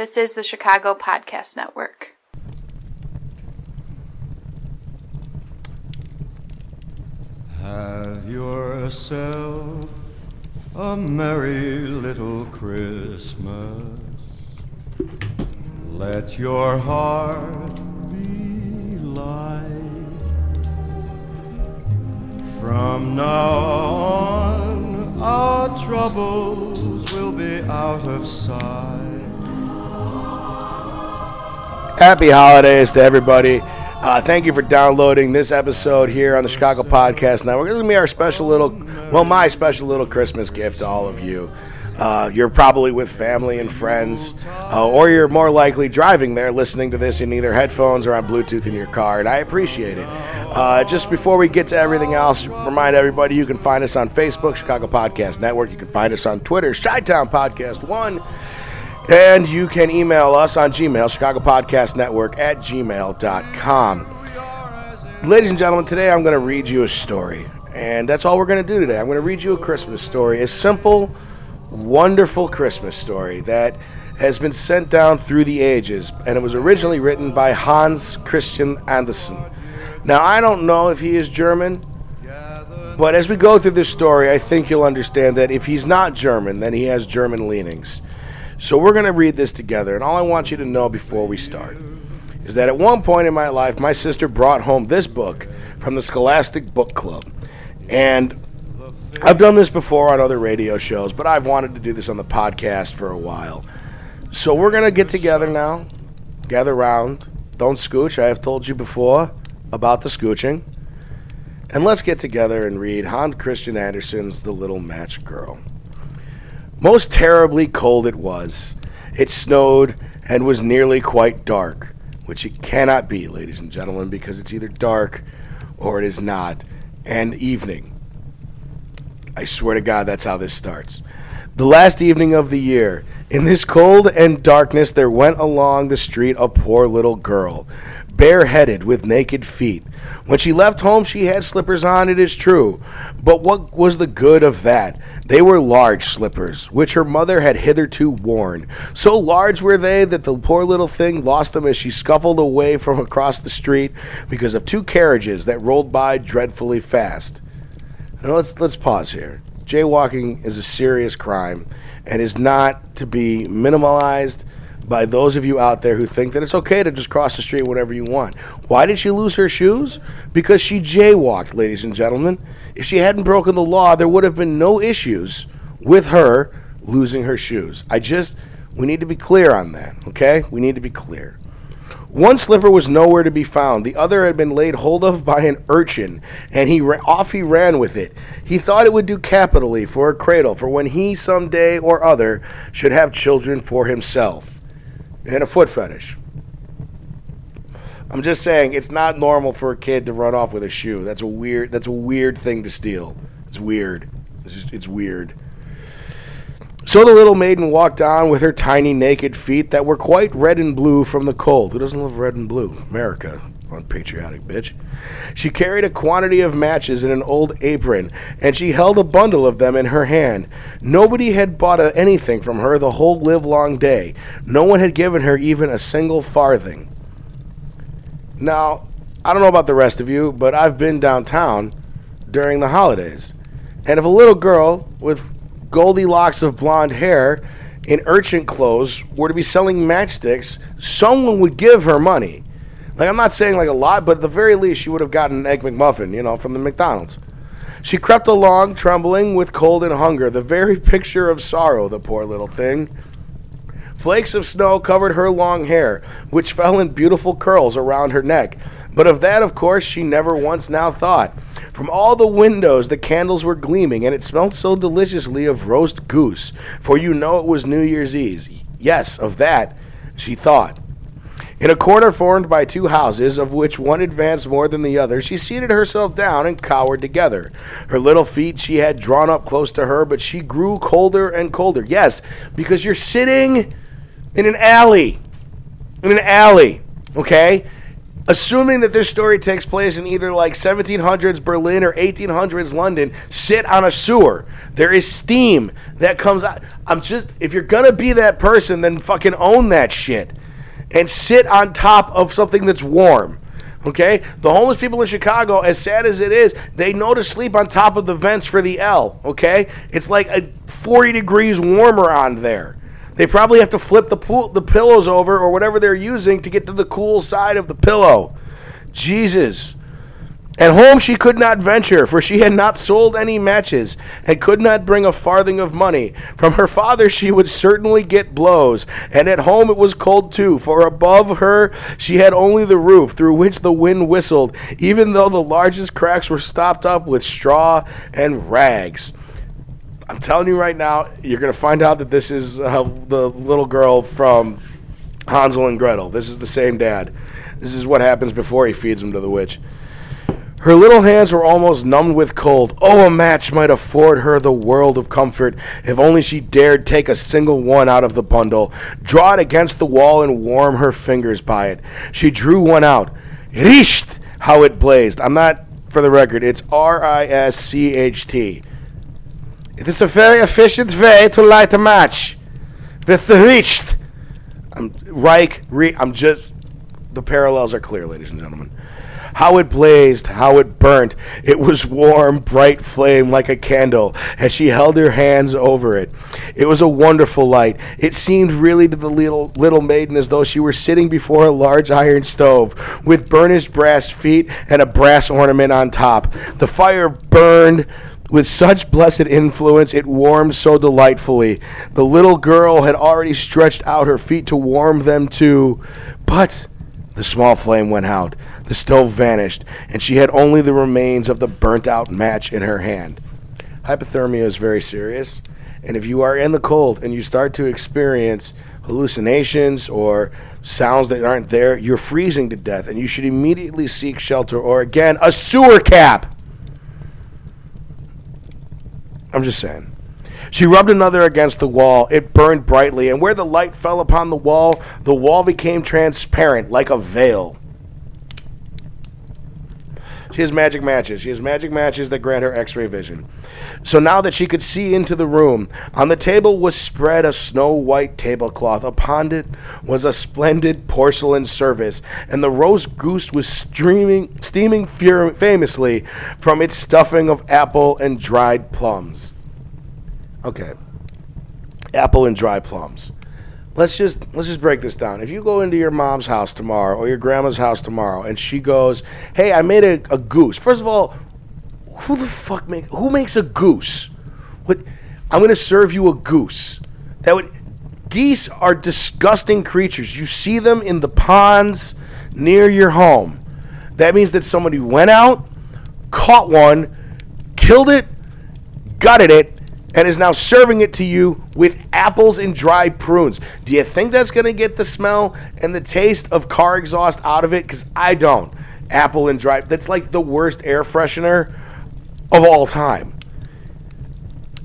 This is the Chicago Podcast Network. Have yourself a merry little Christmas. Let your heart be light. From now on, our troubles will be out of sight. Happy holidays to everybody. Uh, thank you for downloading this episode here on the Chicago Podcast Network. This is going to be our special little, well, my special little Christmas gift to all of you. Uh, you're probably with family and friends, uh, or you're more likely driving there listening to this in either headphones or on Bluetooth in your car, and I appreciate it. Uh, just before we get to everything else, remind everybody you can find us on Facebook, Chicago Podcast Network. You can find us on Twitter, Chi-Town Podcast 1. And you can email us on Gmail, Chicago Podcast Network at gmail.com. Ladies and gentlemen, today I'm going to read you a story. And that's all we're going to do today. I'm going to read you a Christmas story, a simple, wonderful Christmas story that has been sent down through the ages. And it was originally written by Hans Christian Andersen. Now, I don't know if he is German, but as we go through this story, I think you'll understand that if he's not German, then he has German leanings. So we're going to read this together, and all I want you to know before we start is that at one point in my life, my sister brought home this book from the Scholastic Book Club. And I've done this before on other radio shows, but I've wanted to do this on the podcast for a while. So we're going to get together now, gather round. Don't scooch. I have told you before about the scooching. And let's get together and read Hans Christian Andersen's The Little Match Girl. Most terribly cold it was. It snowed and was nearly quite dark, which it cannot be, ladies and gentlemen, because it's either dark or it is not, and evening. I swear to God, that's how this starts. The last evening of the year, in this cold and darkness, there went along the street a poor little girl, bareheaded with naked feet. When she left home, she had slippers on, it is true. But what was the good of that? They were large slippers, which her mother had hitherto worn. So large were they that the poor little thing lost them as she scuffled away from across the street because of two carriages that rolled by dreadfully fast. Now let's let's pause here. Jaywalking is a serious crime and is not to be minimalized by those of you out there who think that it's okay to just cross the street whenever you want. Why did she lose her shoes? Because she jaywalked, ladies and gentlemen. If she hadn't broken the law, there would have been no issues with her losing her shoes. I just, we need to be clear on that, okay? We need to be clear. One slipper was nowhere to be found. The other had been laid hold of by an urchin, and he ra- off he ran with it. He thought it would do capitally for a cradle, for when he some day or other should have children for himself and a foot fetish. I'm just saying it's not normal for a kid to run off with a shoe. That's a weird. That's a weird thing to steal. It's weird. It's, just, it's weird. So the little maiden walked on with her tiny naked feet that were quite red and blue from the cold. Who doesn't love red and blue? America, unpatriotic bitch. She carried a quantity of matches in an old apron, and she held a bundle of them in her hand. Nobody had bought anything from her the whole livelong day. No one had given her even a single farthing. Now, I don't know about the rest of you, but I've been downtown during the holidays. And if a little girl with goldy locks of blonde hair in urchin clothes were to be selling matchsticks, someone would give her money. Like, I'm not saying like a lot, but at the very least, she would have gotten an Egg McMuffin, you know, from the McDonald's. She crept along, trembling with cold and hunger, the very picture of sorrow, the poor little thing. Flakes of snow covered her long hair, which fell in beautiful curls around her neck. But of that, of course, she never once now thought. From all the windows, the candles were gleaming, and it smelled so deliciously of roast goose, for you know it was New Year's Eve. Yes, of that she thought. In a corner formed by two houses, of which one advanced more than the other, she seated herself down and cowered together. Her little feet she had drawn up close to her, but she grew colder and colder. Yes, because you're sitting in an alley. In an alley, okay? assuming that this story takes place in either like 1700s Berlin or 1800s London, sit on a sewer. There is steam that comes out. I'm just, if you're gonna be that person, then fucking own that shit and sit on top of something that's warm. Okay? The homeless people in Chicago, as sad as it is, they know to sleep on top of the vents for the L. Okay? It's like a 40 degrees warmer on there. They probably have to flip the pool, the pillows over or whatever they're using to get to the cool side of the pillow. Jesus. At home she could not venture, for she had not sold any matches, and could not bring a farthing of money. From her father she would certainly get blows, and at home it was cold too, for above her she had only the roof, through which the wind whistled, even though the largest cracks were stopped up with straw and rags. I'm telling you right now, you're going to find out that this is uh, the little girl from Hansel and Gretel. This is the same dad. This is what happens before he feeds him to the witch. Her little hands were almost numbed with cold. Oh, a match might afford her the world of comfort if only she dared take a single one out of the bundle, draw it against the wall, and warm her fingers by it. She drew one out. Rischt! How it blazed. I'm not, for the record, it's R I S C H T. It is a very efficient way to light a match. With the reached. I'm Reich, re, I'm just, the parallels are clear, ladies and gentlemen. How it blazed, how it burnt. It was warm, bright flame like a candle as she held her hands over it. It was a wonderful light. It seemed really to the little, little maiden as though she were sitting before a large iron stove with burnished brass feet and a brass ornament on top. The fire burned with such blessed influence, it warmed so delightfully. The little girl had already stretched out her feet to warm them too, but the small flame went out, the stove vanished, and she had only the remains of the burnt out match in her hand. Hypothermia is very serious, and if you are in the cold and you start to experience hallucinations or sounds that aren't there, you're freezing to death, and you should immediately seek shelter or, again, a sewer cap. I'm just saying. She rubbed another against the wall. It burned brightly, and where the light fell upon the wall, the wall became transparent like a veil. She has magic matches. She has magic matches that grant her x ray vision. So now that she could see into the room, on the table was spread a snow white tablecloth. Upon it was a splendid porcelain service, and the roast goose was streaming, steaming fur- famously from its stuffing of apple and dried plums. Okay. Apple and dry plums. Let's just let's just break this down. If you go into your mom's house tomorrow or your grandma's house tomorrow and she goes, "Hey, I made a, a goose." First of all, who the fuck make who makes a goose? What I'm to serve you a goose. That would geese are disgusting creatures. You see them in the ponds near your home. That means that somebody went out, caught one, killed it, gutted it, and is now serving it to you with apples and dried prunes. Do you think that's going to get the smell and the taste of car exhaust out of it? Because I don't. Apple and dried, that's like the worst air freshener of all time.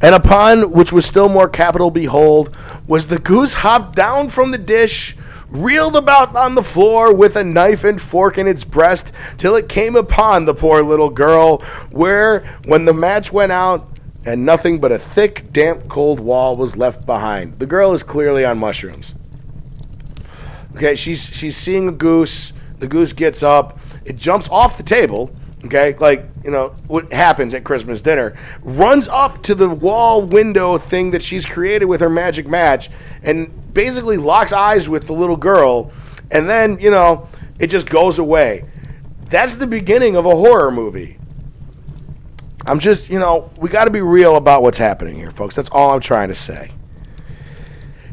And upon which was still more capital behold, was the goose hopped down from the dish, reeled about on the floor with a knife and fork in its breast, till it came upon the poor little girl, where, when the match went out, and nothing but a thick, damp, cold wall was left behind. The girl is clearly on mushrooms. Okay, she's she's seeing a goose. The goose gets up. It jumps off the table. Okay, like you know what happens at Christmas dinner. Runs up to the wall window thing that she's created with her magic match, and basically locks eyes with the little girl. And then you know it just goes away. That's the beginning of a horror movie. I'm just, you know, we got to be real about what's happening here, folks. That's all I'm trying to say.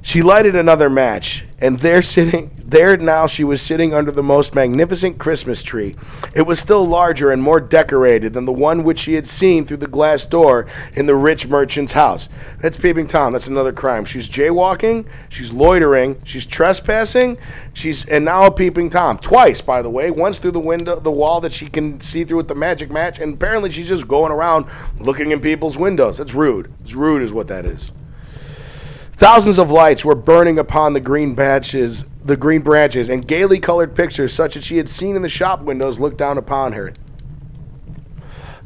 She lighted another match, and there sitting there now she was sitting under the most magnificent Christmas tree. It was still larger and more decorated than the one which she had seen through the glass door in the rich merchant's house. That's peeping Tom. That's another crime. She's jaywalking, she's loitering, she's trespassing, she's and now a peeping Tom. Twice, by the way. Once through the window the wall that she can see through with the magic match, and apparently she's just going around looking in people's windows. That's rude. It's rude is what that is. Thousands of lights were burning upon the green branches, the green branches, and gaily colored pictures such as she had seen in the shop windows looked down upon her.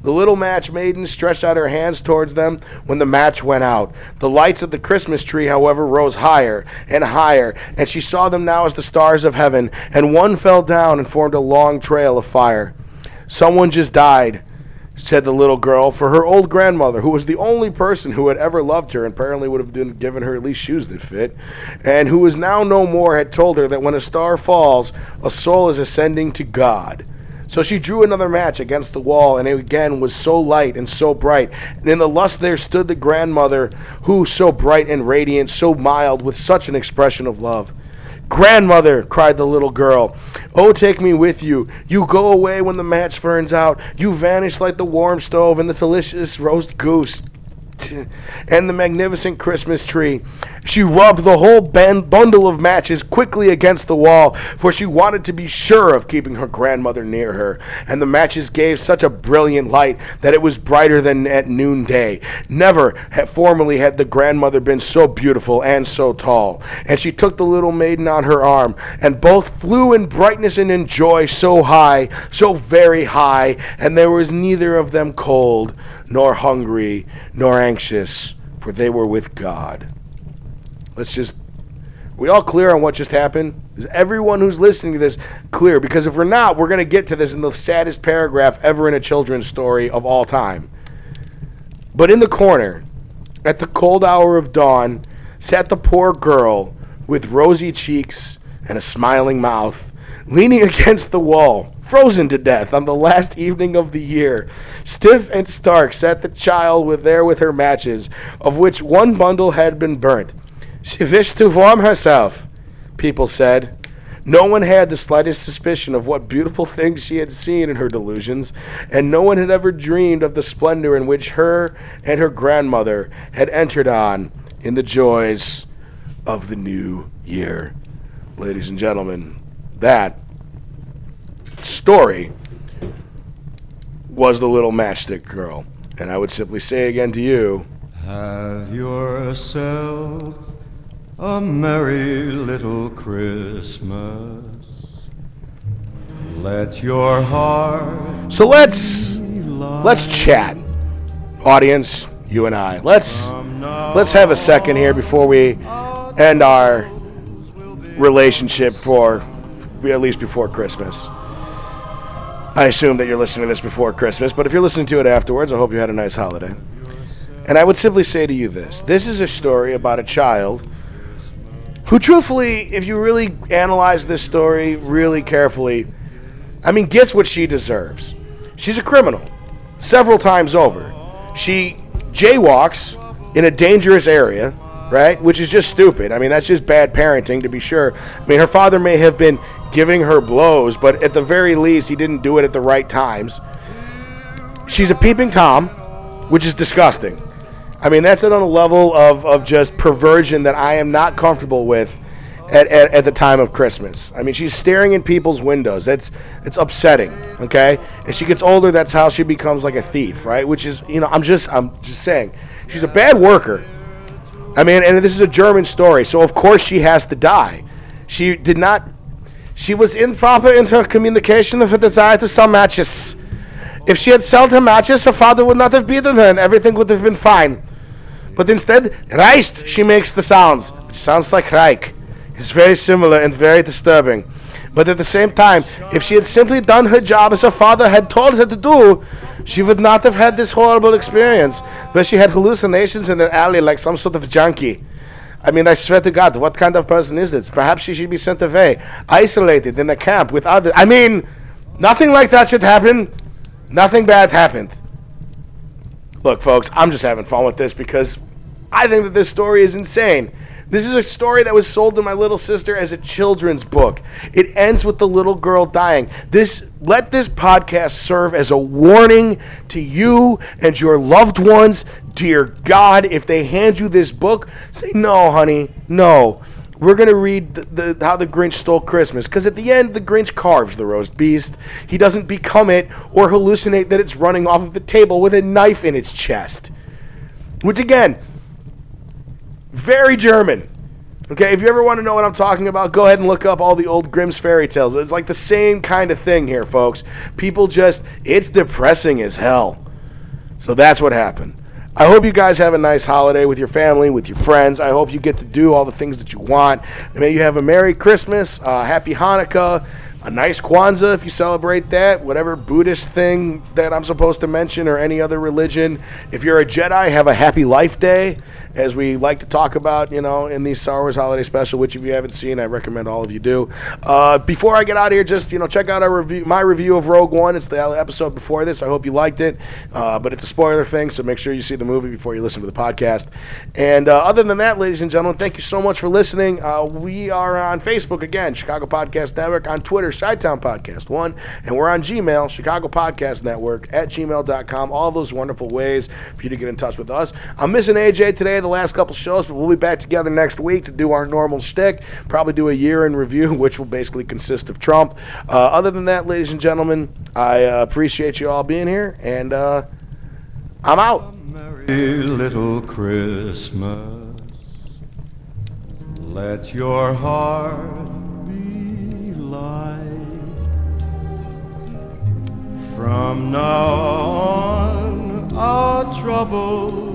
The little match maiden stretched out her hands towards them when the match went out. The lights of the Christmas tree, however, rose higher and higher, and she saw them now as the stars of heaven, and one fell down and formed a long trail of fire. Someone just died, said the little girl, for her old grandmother, who was the only person who had ever loved her and apparently would have been, given her at least shoes that fit, and who was now no more, had told her that when a star falls, a soul is ascending to God. So she drew another match against the wall, and it again was so light and so bright. And in the lust there stood the grandmother, who so bright and radiant, so mild, with such an expression of love. Grandmother, cried the little girl, oh, take me with you. You go away when the match burns out. You vanish like the warm stove and the delicious roast goose and the magnificent Christmas tree. She rubbed the whole bundle of matches quickly against the wall, for she wanted to be sure of keeping her grandmother near her. And the matches gave such a brilliant light that it was brighter than at noonday. Never had formerly had the grandmother been so beautiful and so tall. And she took the little maiden on her arm, and both flew in brightness and in joy so high, so very high, and there was neither of them cold, nor hungry, nor anxious, for they were with God. Let's just. We all clear on what just happened? Is everyone who's listening to this clear? Because if we're not, we're going to get to this in the saddest paragraph ever in a children's story of all time. But in the corner, at the cold hour of dawn, sat the poor girl with rosy cheeks and a smiling mouth, leaning against the wall, frozen to death on the last evening of the year. Stiff and stark sat the child with there with her matches, of which one bundle had been burnt. She wished to warm herself, people said. No one had the slightest suspicion of what beautiful things she had seen in her delusions, and no one had ever dreamed of the splendor in which her and her grandmother had entered on in the joys of the new year. Ladies and gentlemen, that story was the little matchstick girl. And I would simply say again to you Have yourself a merry little Christmas. Let your heart So let's let's chat. Audience, you and I. Let's let's have a second here before we end our relationship for at least before Christmas. I assume that you're listening to this before Christmas, but if you're listening to it afterwards, I hope you had a nice holiday. And I would simply say to you this this is a story about a child who, truthfully, if you really analyze this story really carefully, I mean, gets what she deserves. She's a criminal several times over. She jaywalks in a dangerous area, right? Which is just stupid. I mean, that's just bad parenting, to be sure. I mean, her father may have been giving her blows, but at the very least, he didn't do it at the right times. She's a peeping Tom, which is disgusting. I mean, that's it on a level of, of just perversion that I am not comfortable with at, at, at the time of Christmas. I mean, she's staring in people's windows. That's it's upsetting. Okay, as she gets older, that's how she becomes like a thief, right? Which is, you know, I'm just I'm just saying, she's a bad worker. I mean, and this is a German story, so of course she has to die. She did not. She was improper in her communication of her desire to sell matches. If she had sold her matches, her father would not have beaten her, and everything would have been fine. But instead, Reist, she makes the sounds. It sounds like Reich. It's very similar and very disturbing. But at the same time, if she had simply done her job as her father had told her to do, she would not have had this horrible experience where she had hallucinations in an alley like some sort of junkie. I mean, I swear to God, what kind of person is this? Perhaps she should be sent away, isolated in a camp with others. I mean, nothing like that should happen. Nothing bad happened. Look, folks, I'm just having fun with this because I think that this story is insane. This is a story that was sold to my little sister as a children's book. It ends with the little girl dying. This let this podcast serve as a warning to you and your loved ones. Dear God, if they hand you this book, say no, honey, no. We're going to read the, the, how the Grinch stole Christmas because at the end, the Grinch carves the roast beast. He doesn't become it or hallucinate that it's running off of the table with a knife in its chest. Which, again, Very German. Okay, if you ever want to know what I'm talking about, go ahead and look up all the old Grimm's fairy tales. It's like the same kind of thing here, folks. People just, it's depressing as hell. So that's what happened. I hope you guys have a nice holiday with your family, with your friends. I hope you get to do all the things that you want. May you have a Merry Christmas, uh, Happy Hanukkah, a nice Kwanzaa if you celebrate that, whatever Buddhist thing that I'm supposed to mention or any other religion. If you're a Jedi, have a Happy Life Day, as we like to talk about, you know, in the Star Wars Holiday Special, which if you haven't seen, I recommend all of you do. Uh, before I get out of here, just you know, check out our review, my review of Rogue One. It's the episode before this. I hope you liked it, uh, but it's a spoiler thing, so make sure you see the movie before you listen to the podcast. And uh, other than that, ladies and gentlemen, thank you so much for listening. Uh, we are on Facebook again, Chicago Podcast Network, on Twitter, Chi-Town Podcast One, and we're on Gmail, Chicago Podcast Network at gmail.com. All those wonderful ways for you to get in touch with us. I'm missing AJ today the last couple shows, but we'll be back together next week to do our normal shtick. Probably do a year in review, which will basically consist of Trump. Uh, other than that, ladies and gentlemen, I uh, appreciate you all being here, and uh, I'm out. Merry little Christmas. Let your heart be light. From now on, our troubles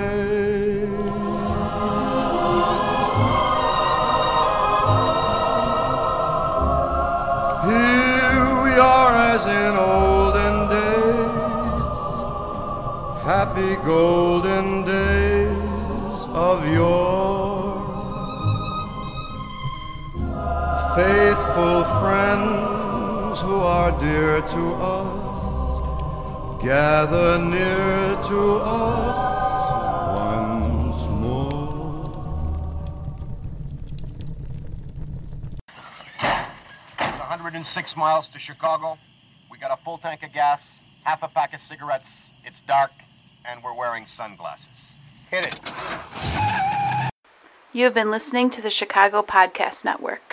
Are as in olden days, happy golden days of yore. Faithful friends who are dear to us, gather near to us It's 106 miles to Chicago. We got a full tank of gas, half a pack of cigarettes. It's dark, and we're wearing sunglasses. Hit it. You have been listening to the Chicago Podcast Network.